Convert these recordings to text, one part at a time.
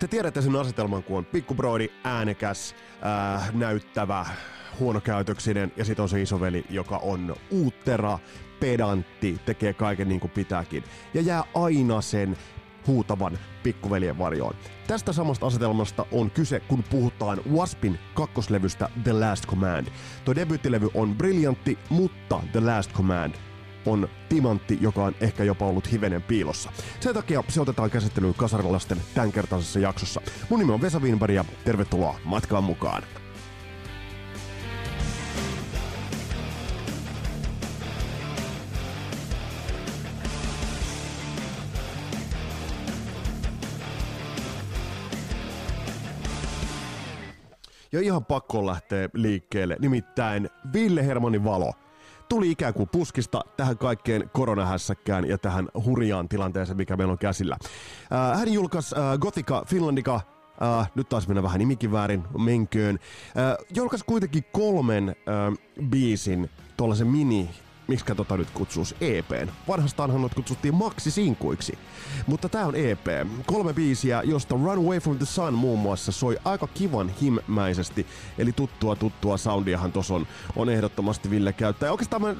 te tiedätte sen asetelman, kun on pikkubrodi, äänekäs, äh, näyttävä, huonokäytöksinen ja sitten on se isoveli, joka on uuttera, pedantti, tekee kaiken niin kuin pitääkin ja jää aina sen huutavan pikkuveljen varjoon. Tästä samasta asetelmasta on kyse, kun puhutaan Waspin kakkoslevystä The Last Command. Tuo debyyttilevy on briljantti, mutta The Last Command on timantti, joka on ehkä jopa ollut hivenen piilossa. Sen takia se otetaan käsittelyyn kasarilasten tämänkertaisessa jaksossa. Mun nimi on Vesa Wienberg ja tervetuloa matkaan mukaan. Ja ihan pakko lähteä liikkeelle, nimittäin Ville Hermanin valo tuli ikään kuin puskista tähän kaikkeen koronahässäkkään ja tähän hurjaan tilanteeseen, mikä meillä on käsillä. Äh, hän julkaisi äh, Gothica Finlandica Uh, nyt taas mennä vähän nimikin väärin, menköön. Uh, julkaisi kuitenkin kolmen uh, biisin tuollaisen mini miksi tota nyt kutsuisi EPn. Vanhastaanhan noita kutsuttiin maksisinkuiksi. Mutta tää on EP. Kolme biisiä, josta Run Away From The Sun muun muassa soi aika kivan himmäisesti. Eli tuttua tuttua soundiahan tos on, on ehdottomasti Ville käyttää. Ja oikeastaan mä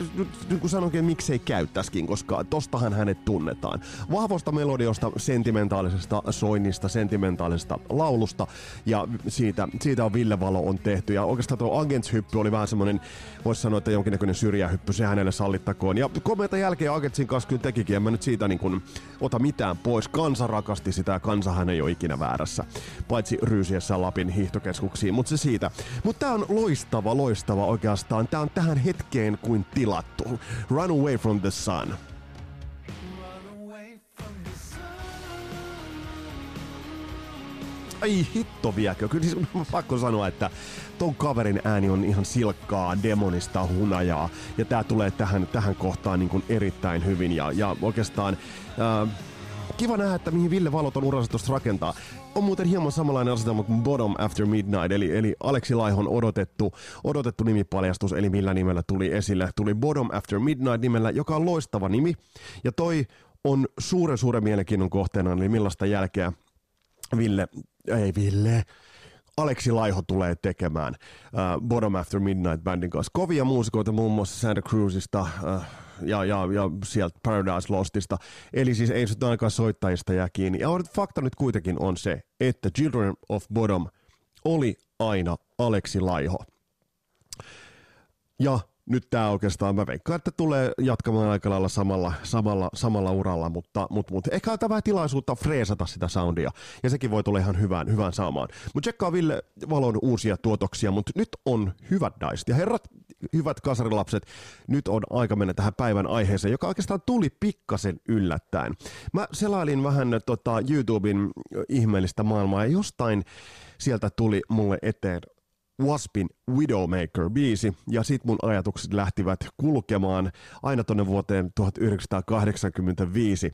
nyt kun sanonkin, miksei käyttäskin, koska tostahan hänet tunnetaan. Vahvosta melodiosta, sentimentaalisesta soinnista, sentimentaalisesta laulusta. Ja siitä, siitä on Ville Valo on tehty. Ja oikeastaan tuo Agents-hyppy oli vähän semmonen, voisi sanoa, että jonkinnäköinen syrjähyppy. Se hänelle sallittakoon. Ja komeita jälkeen Agentsin kanssa kyllä tekikin, en mä nyt siitä niin kuin ota mitään pois. Kansa rakasti sitä ja kansahan ei ole ikinä väärässä. Paitsi ryysiessä Lapin hiihtokeskuksiin, mutta se siitä. Mutta tää on loistava, loistava oikeastaan. Tää on tähän hetkeen kuin tilattu. Run away from the sun. Ai hitto viekö. Kyllä siis pakko sanoa, että ton kaverin ääni on ihan silkkaa, demonista hunajaa. Ja tää tulee tähän, tähän kohtaan niin kuin erittäin hyvin. Ja, ja oikeastaan äh, kiva nähdä, että mihin Ville Valot on uransa tuosta rakentaa. On muuten hieman samanlainen asetelma kuin Bottom After Midnight, eli, eli Aleksi Laihon odotettu, odotettu nimipaljastus, eli millä nimellä tuli esille. Tuli Bottom After Midnight nimellä, joka on loistava nimi. Ja toi on suuren suuren mielenkiinnon kohteena, eli millaista jälkeä Ville, ei Ville, Aleksi Laiho tulee tekemään uh, Bottom After Midnight bandin kanssa. Kovia muusikoita muun muassa Santa Cruzista uh, ja, ja, ja sieltä Paradise Lostista. Eli siis ei se ainakaan soittajista jää kiinni. Ja fakta nyt kuitenkin on se, että Children of Bottom oli aina Aleksi Laiho. Ja nyt tämä oikeastaan, mä veikkaan, että tulee jatkamaan aika lailla samalla, samalla, samalla uralla, mutta, mutta, mutta ehkä on vähän tilaisuutta freesata sitä soundia, ja sekin voi tulla ihan hyvään, hyvään saamaan. Mutta tsekkaa Ville Valon uusia tuotoksia, mutta nyt on hyvät naiset, ja herrat, hyvät kasarilapset, nyt on aika mennä tähän päivän aiheeseen, joka oikeastaan tuli pikkasen yllättäen. Mä selailin vähän tota, YouTuben ihmeellistä maailmaa, ja jostain sieltä tuli mulle eteen Waspin Widowmaker-biisi, ja sit mun ajatukset lähtivät kulkemaan aina tonne vuoteen 1985,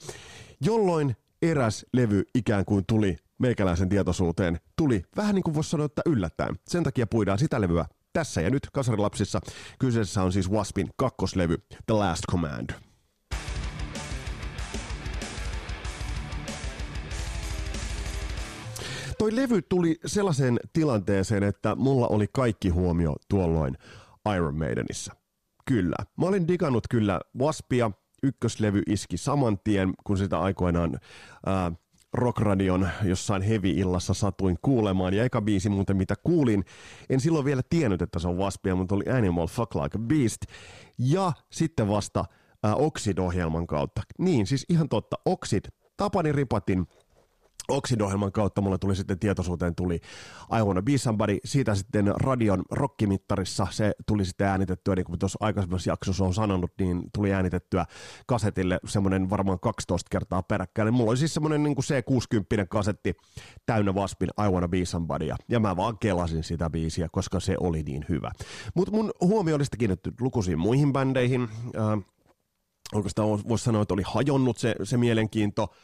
jolloin eräs levy ikään kuin tuli meikäläisen tietoisuuteen, tuli vähän niin kuin voisi sanoa, että yllättäen. Sen takia puidaan sitä levyä tässä ja nyt kasarilapsissa. Kyseessä on siis Waspin kakkoslevy The Last Command. Toi levy tuli sellaiseen tilanteeseen, että mulla oli kaikki huomio tuolloin Iron Maidenissä. Kyllä. Mä olin digannut kyllä Waspia, ykköslevy iski saman tien, kun sitä aikoinaan ää, rockradion jossain heavy-illassa satuin kuulemaan. Ja eka biisi muuten mitä kuulin, en silloin vielä tiennyt, että se on Waspia, mutta oli Animal Fuck Like a Beast. Ja sitten vasta ää, Oxid-ohjelman kautta. Niin, siis ihan totta, Oxid, Tapani Ripatin Oxid-ohjelman kautta mulle tuli sitten tietoisuuteen tuli I Wanna Be Somebody, siitä sitten radion rockimittarissa se tuli sitten äänitettyä, niin kuin tuossa aikaisemmassa jaksossa on sanonut, niin tuli äänitettyä kasetille semmoinen varmaan 12 kertaa peräkkäin. Mulla oli siis semmoinen niin kuin C60 kasetti täynnä Waspin I Wanna Be Somebody, ja mä vaan kelasin sitä biisiä, koska se oli niin hyvä. Mutta mun huomio oli sitten kiinnittynyt lukuisiin muihin bändeihin, äh, oikeastaan voisi sanoa, että oli hajonnut se, se mielenkiinto,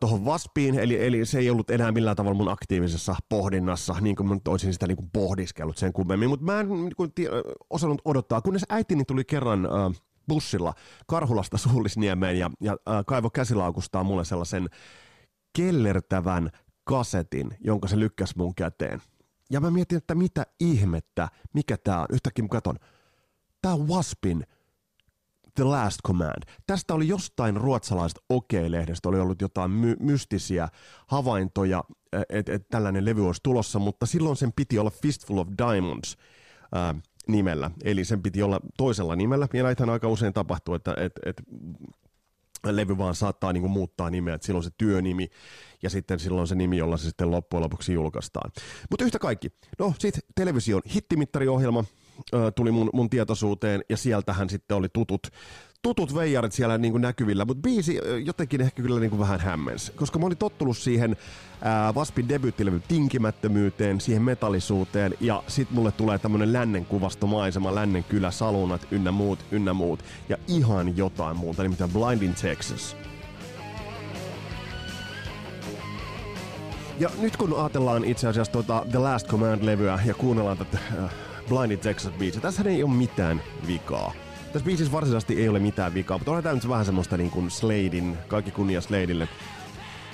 tuohon Vaspiin, eli, eli se ei ollut enää millään tavalla mun aktiivisessa pohdinnassa, niin kuin mä nyt olisin sitä niin kuin pohdiskellut sen kummemmin, mutta mä en niin kuin, tii, osannut odottaa, kunnes äitini tuli kerran äh, bussilla Karhulasta Suullisniemeen ja, ja äh, kaivo käsilaukustaan mulle sellaisen kellertävän kasetin, jonka se lykkäsi mun käteen. Ja mä mietin, että mitä ihmettä, mikä tää on. Yhtäkkiä mä katon, tää on Waspin The Last Command. Tästä oli jostain ruotsalaisesta OK-lehdestä, oli ollut jotain my- mystisiä havaintoja, että et tällainen levy olisi tulossa, mutta silloin sen piti olla Fistful of Diamonds ää, nimellä, eli sen piti olla toisella nimellä, ja näitähän aika usein tapahtuu, että et, et levy vaan saattaa niin kuin muuttaa nimeä, että silloin se työnimi ja sitten silloin se nimi, jolla se sitten loppujen lopuksi julkaistaan. Mutta yhtä kaikki, no sitten television hittimittariohjelma, tuli mun, mun tietoisuuteen ja sieltähän sitten oli tutut, tutut veijarit siellä niin kuin näkyvillä, mutta biisi jotenkin ehkä kyllä niin kuin vähän hämmensi, koska mä olin tottunut siihen ää, Vaspin debyyttilevyn tinkimättömyyteen, siihen metallisuuteen ja sit mulle tulee tämmönen lännen kuvastomaisema, lännen kylä, salunat ynnä muut, ynnä muut ja ihan jotain muuta, nimittäin Blinding Texas. Ja nyt kun ajatellaan itse asiassa tuota The Last Command-levyä ja kuunnellaan tätä äh, Blinded Texas Beach. Tässä ei ole mitään vikaa. Tässä biisissä varsinaisesti ei ole mitään vikaa, mutta on tämä nyt vähän semmoista niin kuin Sladein, kaikki kunnia Sladeille,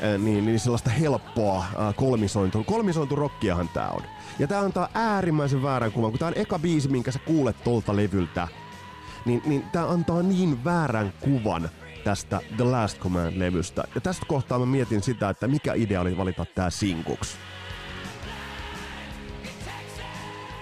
äh, niin, niin sellaista helppoa äh, kolmisointu, kolmisointu rockiahan tää on. Ja tää antaa äärimmäisen väärän kuvan, kun tää on eka biisi, minkä sä kuulet tolta levyltä, niin, niin tää antaa niin väärän kuvan tästä The Last Command-levystä. Ja tästä kohtaa mä mietin sitä, että mikä idea oli valita tää sinkuksi.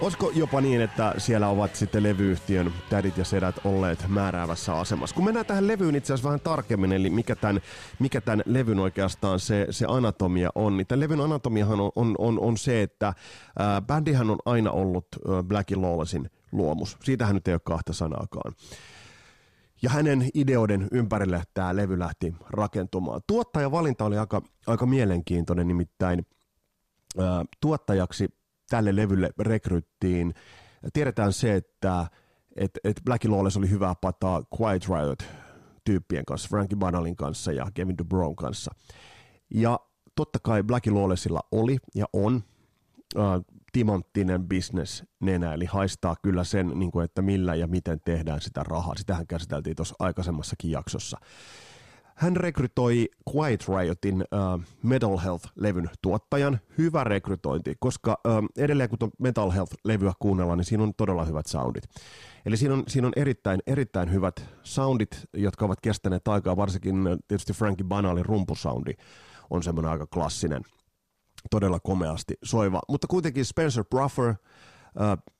Olisiko jopa niin, että siellä ovat sitten levyyhtiön tädit ja sedät olleet määräävässä asemassa? Kun mennään tähän levyyn itse asiassa vähän tarkemmin, eli mikä tämän, mikä tämän levyn oikeastaan se, se anatomia on, niin tämän levyn anatomiahan on, on, on, on se, että ää, bändihän on aina ollut ää, Blackie Lawlessin luomus. Siitähän nyt ei ole kahta sanaakaan. Ja hänen ideoiden ympärille tämä levy lähti rakentumaan. Tuottajavalinta oli aika, aika mielenkiintoinen, nimittäin ää, tuottajaksi tälle levylle rekryttiin. Tiedetään se, että et, et Blackie Lawless oli hyvää pataa Quiet Riot tyyppien kanssa, Frankie Banalin kanssa ja Kevin DuBrown kanssa. Ja totta kai Blackie Lawlessilla oli ja on äh, timanttinen business nenä, eli haistaa kyllä sen, niin kuin, että millä ja miten tehdään sitä rahaa. Sitähän käsiteltiin tuossa aikaisemmassakin jaksossa. Hän rekrytoi Quiet Riotin uh, Metal Health-levyn tuottajan. Hyvä rekrytointi, koska uh, edelleen kun Metal Health-levyä kuunnellaan, niin siinä on todella hyvät soundit. Eli siinä on, siinä on erittäin, erittäin hyvät soundit, jotka ovat kestäneet aikaa, varsinkin tietysti Frankie Banalin rumpusoundi on semmoinen aika klassinen, todella komeasti soiva. Mutta kuitenkin Spencer Bruffer uh,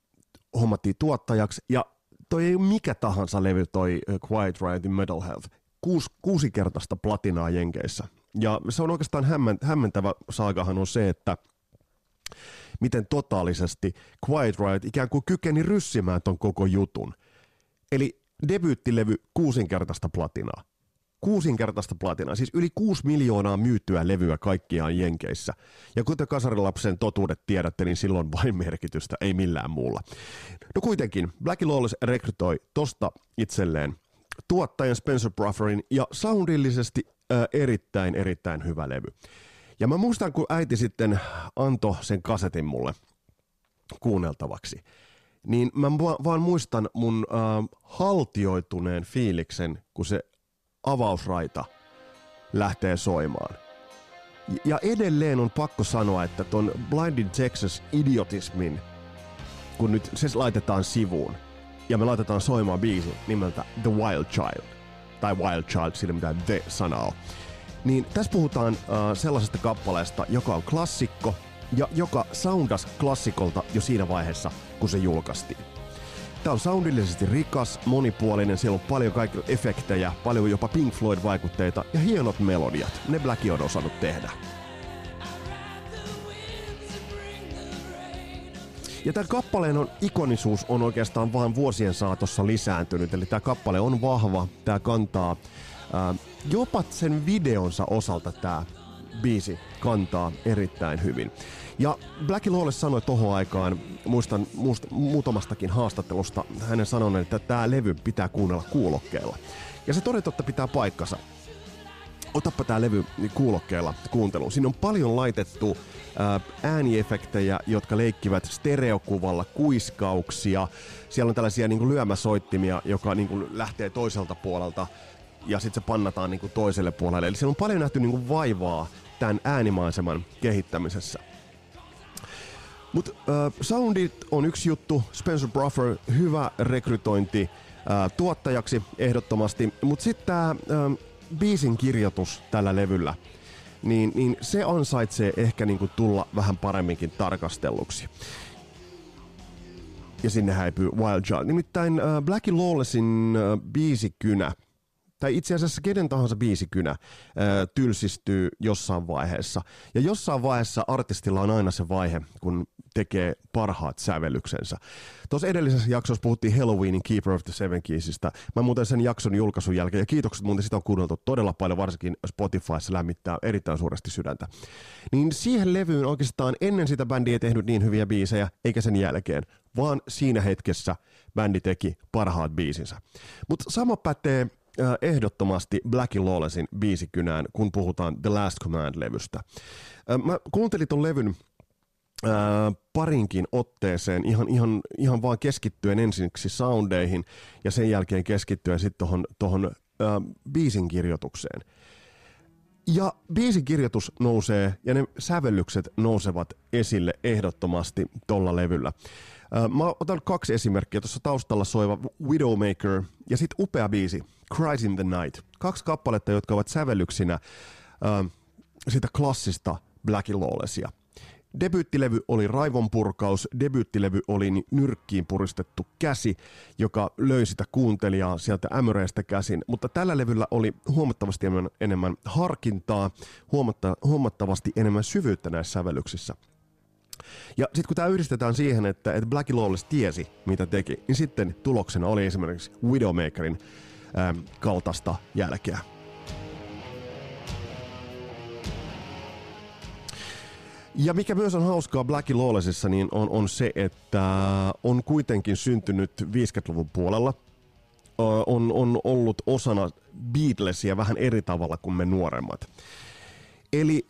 hommattiin tuottajaksi, ja toi ei ole mikä tahansa levy toi Quiet Riotin Metal Health kuusi, kuusikertaista platinaa Jenkeissä. Ja se on oikeastaan hämmentävä saagahan on se, että miten totaalisesti Quiet Riot ikään kuin kykeni ryssimään ton koko jutun. Eli debyyttilevy kuusinkertaista platinaa. Kuusinkertaista platinaa, siis yli kuusi miljoonaa myytyä levyä kaikkiaan Jenkeissä. Ja kuten kasarilapsen totuudet tiedätte, niin silloin vain merkitystä, ei millään muulla. No kuitenkin, Black Lawless rekrytoi tosta itselleen tuottajan Spencer Brufferin ja soundillisesti ää, erittäin, erittäin hyvä levy. Ja mä muistan, kun äiti sitten antoi sen kasetin mulle kuunneltavaksi, niin mä vaan muistan mun äh, haltioituneen fiiliksen, kun se avausraita lähtee soimaan. Ja edelleen on pakko sanoa, että ton Blinded Texas idiotismin, kun nyt se laitetaan sivuun, ja me laitetaan soimaan biisi nimeltä The Wild Child, tai Wild Child, sillä mitä The sanoo. Niin tässä puhutaan uh, sellaisesta kappaleesta, joka on klassikko, ja joka soundas klassikolta jo siinä vaiheessa, kun se julkaistiin. Tämä on soundillisesti rikas, monipuolinen, siellä on paljon kaikkia efektejä, paljon jopa Pink Floyd-vaikutteita ja hienot melodiat. Ne Blackie on osannut tehdä. Ja tämän kappaleen on, ikonisuus on oikeastaan vain vuosien saatossa lisääntynyt. Eli tämä kappale on vahva, tämä kantaa ää, jopa sen videonsa osalta tämä biisi kantaa erittäin hyvin. Ja Blackie Lawless sanoi tohon aikaan, muistan muist, muutamastakin haastattelusta, hänen sanoneen, että tämä levy pitää kuunnella kuulokkeella. Ja se toden totta pitää paikkansa otappa tää levy kuulokkeella kuunteluun. Siinä on paljon laitettu ää, ääniefektejä, jotka leikkivät stereokuvalla, kuiskauksia. Siellä on tällaisia niin kuin lyömäsoittimia, joka niin kuin lähtee toiselta puolelta ja sitten se pannataan niin kuin toiselle puolelle. Eli siellä on paljon nähty niin kuin vaivaa tämän äänimaiseman kehittämisessä. Mutta äh, soundit on yksi juttu, Spencer Bruffer, hyvä rekrytointi äh, tuottajaksi ehdottomasti, mutta sitten tämä äh, biisin kirjoitus tällä levyllä, niin, niin se ansaitsee ehkä niinku tulla vähän paremminkin tarkastelluksi. Ja sinne häipyy Wild Child. Nimittäin äh, Blackie Lawlessin äh, biisikynä – tai itse asiassa kenen tahansa biisikynä äh, tylsistyy jossain vaiheessa. Ja jossain vaiheessa artistilla on aina se vaihe, kun tekee parhaat sävellyksensä. Tuossa edellisessä jaksossa puhuttiin Halloweenin Keeper of the Seven Keysistä. Mä muuten sen jakson julkaisun jälkeen, ja kiitokset muuten sitä on kuunneltu todella paljon, varsinkin Spotifyssa lämmittää erittäin suuresti sydäntä. Niin siihen levyyn oikeastaan ennen sitä bändi ei tehnyt niin hyviä biisejä, eikä sen jälkeen, vaan siinä hetkessä bändi teki parhaat biisinsä. Mutta sama pätee ehdottomasti Blackie Lawlessin biisikynään, kun puhutaan The Last Command-levystä. Mä kuuntelin ton levyn parinkin otteeseen ihan, ihan, ihan vaan keskittyen ensiksi soundeihin ja sen jälkeen keskittyen sitten tohon, tohon äh, biisin kirjoitukseen. Ja biisin kirjoitus nousee ja ne sävellykset nousevat esille ehdottomasti tolla levyllä. Mä otan kaksi esimerkkiä. Tuossa taustalla soiva Widowmaker ja sitten upea biisi Cries in the Night. Kaksi kappaletta, jotka ovat sävellyksinä äh, sitä klassista Black Lawlessia. Debyyttilevy oli raivonpurkaus, debyyttilevy oli nyrkkiin puristettu käsi, joka löi sitä kuuntelijaa sieltä ämyreistä käsin, mutta tällä levyllä oli huomattavasti enemmän, enemmän harkintaa, huomatta, huomattavasti enemmän syvyyttä näissä sävellyksissä. Ja sitten kun tämä yhdistetään siihen, että, että Black Lawless tiesi, mitä teki, niin sitten tuloksena oli esimerkiksi Widowmakerin ähm, kaltaista jälkeä. Ja mikä myös on hauskaa Black Lawlessissa, niin on, on se, että on kuitenkin syntynyt 50-luvun puolella. On, on ollut osana Beatlesia vähän eri tavalla kuin me nuoremmat. Eli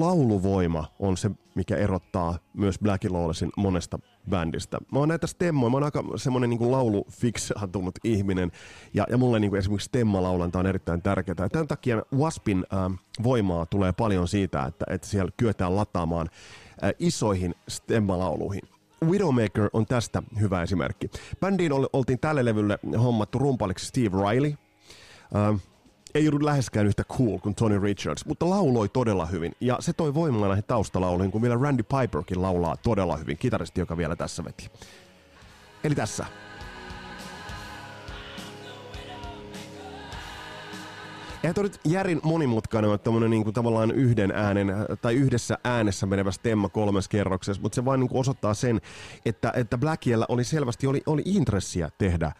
lauluvoima on se, mikä erottaa myös Black Lawlessin monesta bändistä. Mä oon näitä stemmoja, mä oon aika semmonen niin laulufiksaantunut ihminen, ja, ja mulle niin kuin esimerkiksi stemmalaulanta on erittäin tärkeää. Ja tämän takia Waspin äh, voimaa tulee paljon siitä, että, että siellä kyetään lataamaan äh, isoihin stemmalauluihin. Widowmaker on tästä hyvä esimerkki. Bändiin oltiin tälle levylle hommattu rumpaliksi Steve Riley. Äh, ei ollut läheskään yhtä cool kuin Tony Richards, mutta lauloi todella hyvin. Ja se toi voimalla näihin taustalauluihin, kun vielä Randy Piperkin laulaa todella hyvin, kitaristi, joka vielä tässä veti. Eli tässä. Eihän toi nyt järin monimutkainen, että tämmönen niinku tavallaan yhden äänen tai yhdessä äänessä menevä stemma kolmes kerroksessa, mutta se vain niinku osoittaa sen, että, että Blackiellä oli selvästi oli, oli intressiä tehdä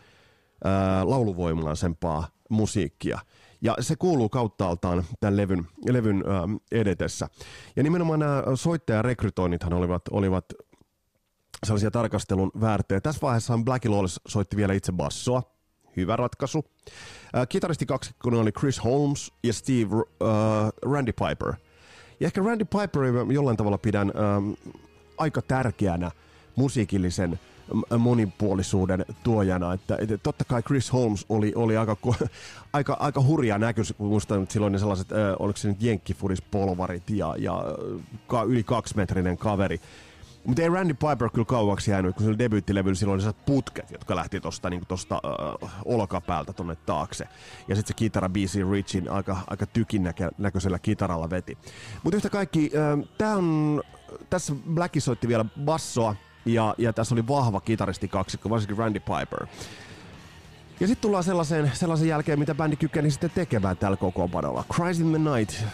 ää, lauluvoimaisempaa musiikkia. Ja se kuuluu kauttaaltaan tämän levyn, levyn ää, edetessä. Ja nimenomaan nämä soittajarekrytoinnithan olivat, olivat sellaisia tarkastelun väärtejä. Tässä vaiheessa Black Lawless soitti vielä itse bassoa. Hyvä ratkaisu. Äh, kitaristi kaksikkona oli Chris Holmes ja Steve äh, Randy Piper. Ja ehkä Randy Piper jollain tavalla pidän äh, aika tärkeänä musiikillisen monipuolisuuden tuojana. Että, että totta kai Chris Holmes oli, oli aika, aika, aika hurja näköis, kun muistan, silloin ne sellaiset, äh, oliko se nyt jenkkifurispolvarit ja, ja ka, yli kaksimetrinen kaveri. Mutta ei Randy Piper kyllä kauaksi jäänyt, kun oli debyyttilevyllä, silloin oli putket, jotka lähti tuosta niin tosta, äh, olkapäältä tonne taakse. Ja sitten se kitara BC Richin aika, aika tykin näkö, näköisellä kitaralla veti. Mutta yhtä kaikki, äh, tää on, tässä Blacki soitti vielä bassoa, ja, ja tässä oli vahva kitaristi kaksikko, varsinkin Randy Piper. Ja sitten tullaan sellaisen, sellaisen jälkeen, mitä bändi kykeni sitten tekemään tällä kokoonpanolla. Cries in the Night,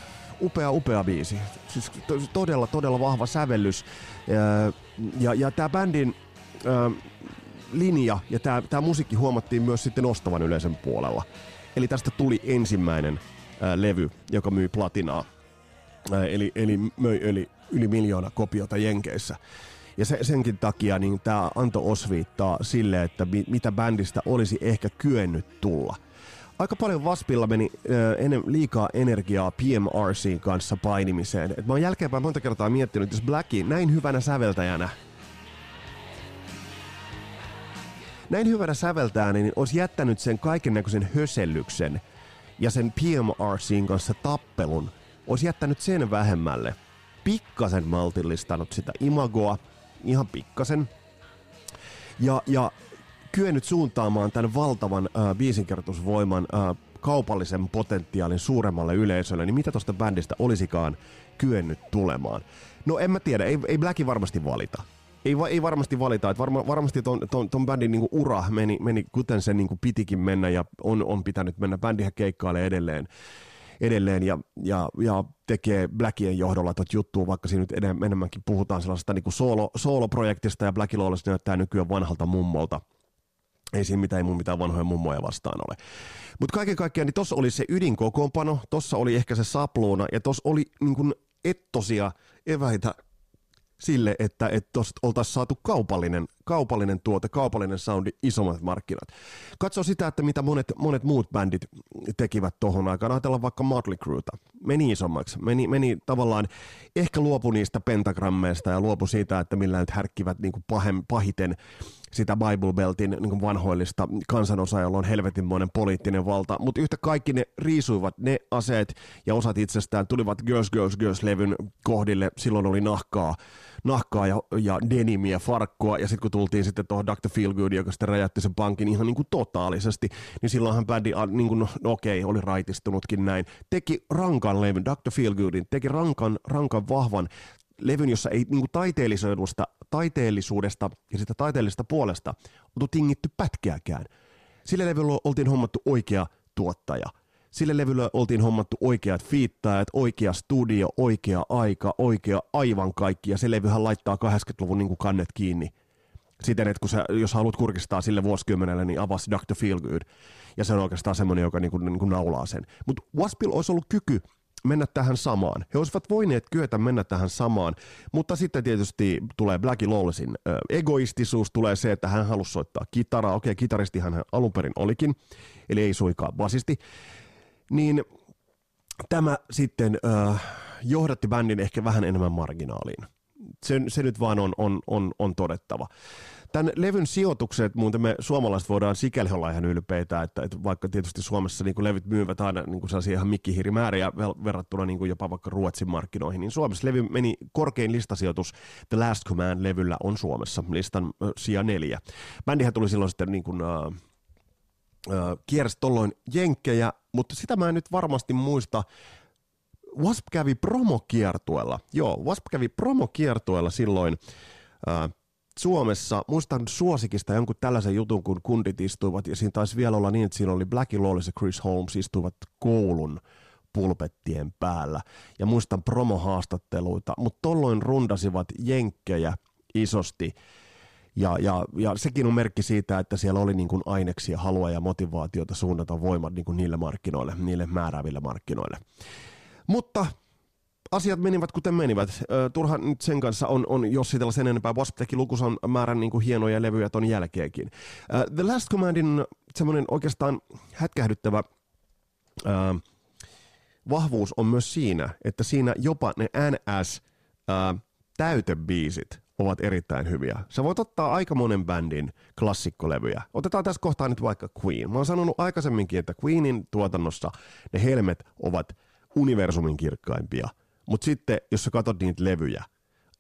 upea, upea biisi. Siis todella, todella vahva sävellys. Ja, ja, ja tämä bändin äh, linja ja tämä musiikki huomattiin myös sitten ostavan yleisön puolella. Eli tästä tuli ensimmäinen äh, levy, joka myi platinaa. Äh, eli, eli möi yli, yli miljoona kopiota Jenkeissä. Ja se, senkin takia niin tämä antoi osviittaa sille, että mi, mitä bändistä olisi ehkä kyennyt tulla. Aika paljon Vaspilla meni äh, enem, liikaa energiaa PMRCin kanssa painimiseen. Et mä oon jälkeenpäin monta kertaa miettinyt, jos Blacki näin hyvänä säveltäjänä näin hyvänä säveltäjänä, niin olisi jättänyt sen kaiken näköisen hösellyksen ja sen PMRCin kanssa tappelun olisi jättänyt sen vähemmälle, pikkasen maltillistanut sitä imagoa, ihan pikkasen, ja, ja kyennyt suuntaamaan tämän valtavan äh, biisinkertoisvoiman äh, kaupallisen potentiaalin suuremmalle yleisölle, niin mitä tuosta bändistä olisikaan kyennyt tulemaan? No en mä tiedä, ei, ei Blacki varmasti valita. Ei, ei varmasti valita, että varma, varmasti ton, ton, ton bändin niinku ura meni, meni kuten se niinku pitikin mennä ja on, on pitänyt mennä. Bändihän keikkailee edelleen edelleen ja, ja, ja tekee Blackien johdolla tot juttua, vaikka siinä nyt enemmänkin puhutaan sellaisesta niin solo, solo-projektista ja Black Lawless näyttää nykyään vanhalta mummolta. Ei siinä mitään, ei mun mitään vanhoja mummoja vastaan ole. Mutta kaiken kaikkiaan, niin tossa oli se ydinkokoonpano, tossa oli ehkä se sapluuna ja tossa oli niin kuin ettosia eväitä sille, että tuosta oltaisiin saatu kaupallinen, kaupallinen tuote, kaupallinen soundi, isommat markkinat. Katso sitä, että mitä monet, monet muut bändit tekivät tuohon aikaan. Ajatellaan vaikka Motley Crueta. Meni isommaksi. Meni, meni tavallaan, ehkä luopu niistä pentagrammeista ja luopu siitä, että millä nyt härkkivät niin kuin pahem, pahiten sitä Bible Beltin niin vanhoillista kansanosaa, jolla on helvetinmoinen poliittinen valta, mutta yhtä kaikki ne riisuivat ne aseet ja osat itsestään tulivat Girls, Girls, Girls-levyn kohdille, silloin oli nahkaa, nahkaa ja, ja denimiä, farkkua, ja sitten kun tultiin sitten tuohon Dr. Feelgood, joka sitten räjäytti sen pankin ihan niin kuin totaalisesti, niin silloinhan bändi, niin kuin, no, no okei, oli raitistunutkin näin, teki rankan levyn, Dr. Feelgoodin, teki rankan, rankan vahvan levyn, jossa ei niin taiteellisuudesta, taiteellisuudesta ja sitä taiteellisesta puolesta oltu tingitty pätkiäkään. Sille levyllä oltiin hommattu oikea tuottaja. Sille levyllä oltiin hommattu oikeat fiittajat, oikea studio, oikea aika, oikea aivan kaikki. Ja se levyhän laittaa 80-luvun niin kannet kiinni. Siten, että kun sä, jos haluat kurkistaa sille vuosikymmenelle, niin avasi Dr. Feelgood. Ja se on oikeastaan semmoinen, joka niin kuin, niin kuin naulaa sen. Mutta Waspil olisi ollut kyky mennä tähän samaan. He olisivat voineet kyetä mennä tähän samaan, mutta sitten tietysti tulee Blackie Lawlessin ö, egoistisuus, tulee se, että hän halusi soittaa kitaraa. Okei, kitaristi hän alun perin olikin, eli ei suikaan basisti. Niin tämä sitten ö, johdatti bändin ehkä vähän enemmän marginaaliin. Se, se nyt vaan on, on, on, on todettava. Tämän levyn sijoitukset, muuten me suomalaiset voidaan sikäli olla ihan ylpeitä, että, että vaikka tietysti Suomessa niin levyt myyvät aina niin sellaisia ihan mikkihiirimääriä verrattuna niin jopa vaikka Ruotsin markkinoihin, niin Suomessa levy meni korkein listasijoitus The Last Command-levyllä on Suomessa, listan äh, sija neljä. Bändihän tuli silloin sitten niin kuin, äh, äh, kiersi tolloin jenkkejä, mutta sitä mä en nyt varmasti muista, Wasp kävi promokiertueella. Joo, Wasp kävi promokiertueella silloin äh, Suomessa, muistan suosikista jonkun tällaisen jutun, kun kundit istuivat, ja siinä taisi vielä olla niin, että siinä oli Blackie Lawless ja Chris Holmes istuivat koulun pulpettien päällä. Ja muistan promohaastatteluita, mutta tolloin rundasivat jenkkejä isosti. Ja, ja, ja sekin on merkki siitä, että siellä oli niin kuin aineksia, halua ja motivaatiota suunnata voimat niin kuin niille markkinoille, niille määrääville markkinoille. Mutta asiat menivät kuten menivät. Turha nyt sen kanssa on, on jossitella sen enempää. Wasp teki lukusan määrän niin kuin hienoja levyjä ton jälkeenkin. The Last Commandin semmoinen oikeastaan hätkähdyttävä uh, vahvuus on myös siinä, että siinä jopa ne NS uh, täytebiisit ovat erittäin hyviä. Sä voit ottaa aika monen bändin klassikkolevyjä. Otetaan tässä kohtaa nyt vaikka Queen. Mä oon sanonut aikaisemminkin, että Queenin tuotannossa ne helmet ovat universumin kirkkaimpia – mutta sitten, jos sä katsot niitä levyjä,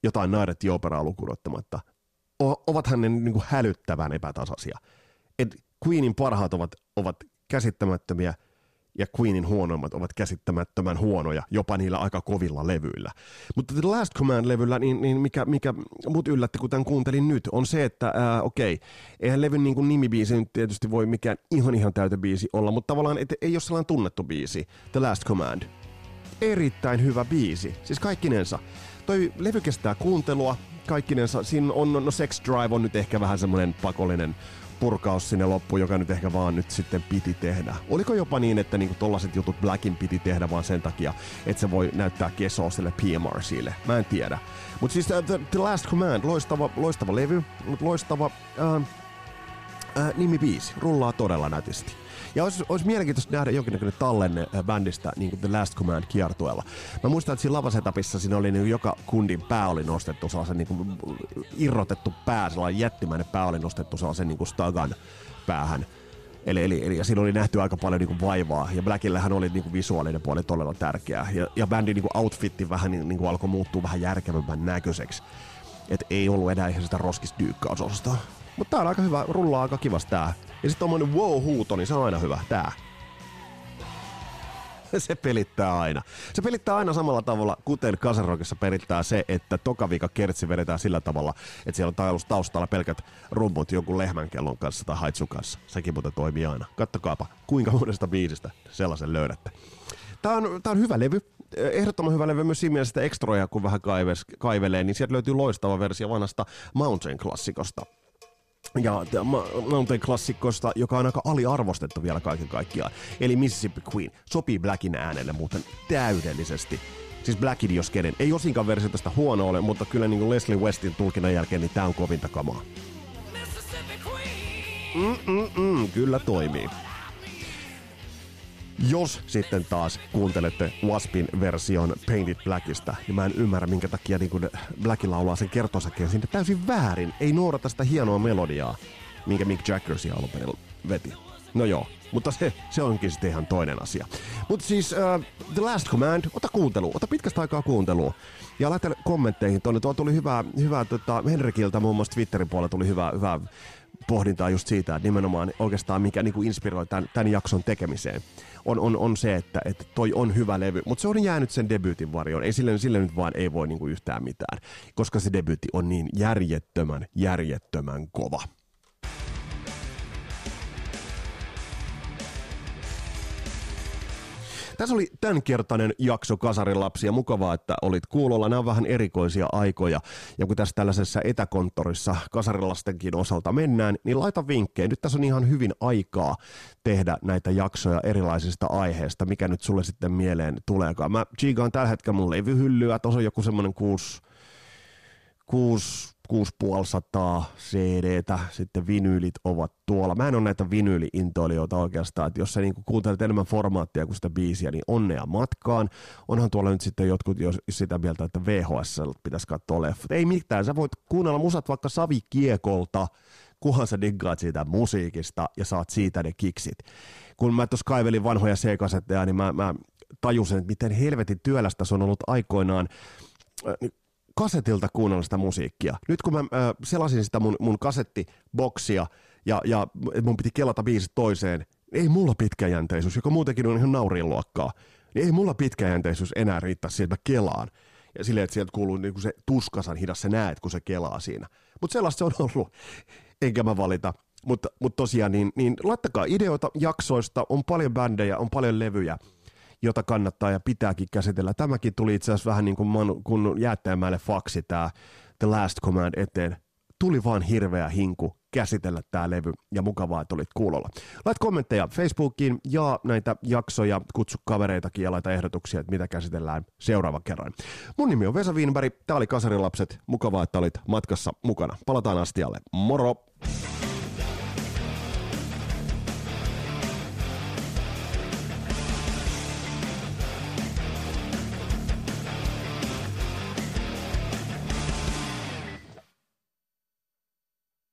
jotain nairet operaa lukuun ottamatta, ovathan ne niin kuin hälyttävän epätasaisia. Et Queenin parhaat ovat, ovat käsittämättömiä ja Queenin huonoimmat ovat käsittämättömän huonoja, jopa niillä aika kovilla levyillä. Mutta The Last Command-levyllä, niin, niin mikä, mikä mut yllätti, kun tämän kuuntelin nyt, on se, että ää, okei, eihän levyn niin kuin nimibiisi nyt tietysti voi mikään ihan ihan täytebiisi olla, mutta tavallaan et, ei ole sellainen tunnettu biisi, The Last Command – erittäin hyvä biisi. Siis kaikkinensa. Toi levy kestää kuuntelua, kaikkinensa. Siinä on, no Sex Drive on nyt ehkä vähän semmoinen pakollinen purkaus sinne loppuun, joka nyt ehkä vaan nyt sitten piti tehdä. Oliko jopa niin, että niinku tollaset jutut Blackin piti tehdä vaan sen takia, että se voi näyttää kesoa sille PMRCille? Mä en tiedä. Mutta siis uh, the, the, Last Command, loistava, loistava levy, loistava uh, uh, nimibiisi, rullaa todella nätisti. Ja olisi, olisi mielenkiintoista nähdä jonkinnäköinen tallenne äh, bändistä niin kuin The Last Command kiertueella. Mä muistan, että siinä lavasetapissa siinä oli niin joka kundin pää oli nostettu sellaisen niin kuin irrotettu pää, sellainen jättimäinen pää oli nostettu sellaisen niin kuin stagan päähän. Eli, eli, eli ja siinä oli nähty aika paljon niin vaivaa, ja Blackillähän oli niin kuin visuaalinen puoli todella tärkeä. Ja, ja bändin niin outfitti vähän niin, niin kuin alkoi muuttua vähän järkevämmän näköiseksi. Että ei ollut enää ihan sitä roskisdyykkaososta. Mutta tää on aika hyvä, rullaa aika kivas tää. Ja sitten tommonen wow-huuto, niin se on aina hyvä, tää. se pelittää aina. Se pelittää aina samalla tavalla, kuten Kaserokissa pelittää se, että tokavika kertsi vedetään sillä tavalla, että siellä on taustalla pelkät rummut jonkun lehmän kellon kanssa tai haitsun kanssa. Sekin muuten toimii aina. Kattokaapa, kuinka monesta biisistä sellaisen löydätte. Tämä on, tää on hyvä levy. Ehdottoman hyvä levy myös siinä mielessä, että ekstroja kun vähän kaives, kaivelee, niin sieltä löytyy loistava versio vanhasta Mountain-klassikosta ja Mountain klassikosta, joka on aika aliarvostettu vielä kaiken kaikkiaan. Eli Mississippi Queen. Sopii Blackin äänelle muuten täydellisesti. Siis Black Idios kenen. Ei osinkaan versio tästä huono ole, mutta kyllä niin kuin Leslie Westin tulkinnan jälkeen niin tää on kovinta kamaa. Mm-mm-mm, kyllä toimii. Jos sitten taas kuuntelette Waspin version Painted Blackista, niin mä en ymmärrä, minkä takia niin kun Black laulaa sen kertosakkeen sinne täysin väärin. Ei noudata sitä hienoa melodiaa, minkä Mick Jagger alun perin veti. No joo, mutta se, se onkin sitten ihan toinen asia. Mutta siis uh, The Last Command, ota kuuntelu, ota pitkästä aikaa kuuntelua. Ja laita kommentteihin tuonne. Tuo tuli hyvää, hyvää tota, Henrikiltä muun muassa Twitterin puolella tuli hyvää, hyvää pohdintaa just siitä, että nimenomaan oikeastaan mikä niin kuin inspiroi tämän, tämän jakson tekemiseen on, on, on se, että, että toi on hyvä levy, mutta se on jäänyt sen debyytin varjoon. Ei sille, sille nyt vaan ei voi niinku yhtään mitään, koska se debyytti on niin järjettömän, järjettömän kova. Tässä oli tämänkertainen jakso Kasarilapsi ja mukavaa, että olit kuulolla. Nämä on vähän erikoisia aikoja. Ja kun tässä tällaisessa etäkonttorissa kasarilastenkin osalta mennään, niin laita vinkkejä. Nyt tässä on ihan hyvin aikaa tehdä näitä jaksoja erilaisista aiheista, mikä nyt sulle sitten mieleen tuleekaan. Mä chigaan tällä hetkellä mun levyhyllyä, tuossa on joku semmoinen kuusi, kuusi 6500 CD-tä, sitten vinyylit ovat tuolla. Mä en ole näitä vinyyli-intoilijoita oikeastaan, että jos sä niinku kuuntelet enemmän formaattia kuin sitä biisiä, niin onnea matkaan. Onhan tuolla nyt sitten jotkut jos sitä mieltä, että VHS pitäisi katsoa leffat. Ei mitään, sä voit kuunnella musat vaikka savikiekolta, kunhan sä diggaat siitä musiikista ja saat siitä ne kiksit. Kun mä tuossa kaivelin vanhoja C-kasetteja, niin mä, mä tajusin, että miten helvetin työlästä se on ollut aikoinaan kasetilta kuunnella sitä musiikkia. Nyt kun mä äh, selasin sitä mun, mun kasettiboksia ja, ja mun piti kelata biisit toiseen, ei mulla pitkäjänteisyys, joka muutenkin on ihan naurin luokkaa, niin ei mulla pitkäjänteisyys enää riittää sieltä kelaan. Ja silleen, että sieltä kuuluu niin kuin se tuskasan hidas, sä näet, kun se kelaa siinä. Mutta sellaista se on ollut, enkä mä valita. Mutta, mutta tosiaan, niin, niin laittakaa ideoita jaksoista, on paljon bändejä, on paljon levyjä jota kannattaa ja pitääkin käsitellä. Tämäkin tuli itse asiassa vähän niin kuin Manu, kun Jäätteenmäelle faksi tämä The Last Command eteen. Tuli vaan hirveä hinku käsitellä tämä levy ja mukavaa, että olit kuulolla. Lait kommentteja Facebookiin ja näitä jaksoja, kutsu kavereitakin ja laita ehdotuksia, että mitä käsitellään seuraavan kerran. Mun nimi on Vesa Wienberg, tää oli Kasarilapset, mukavaa, että olit matkassa mukana. Palataan astialle, moro!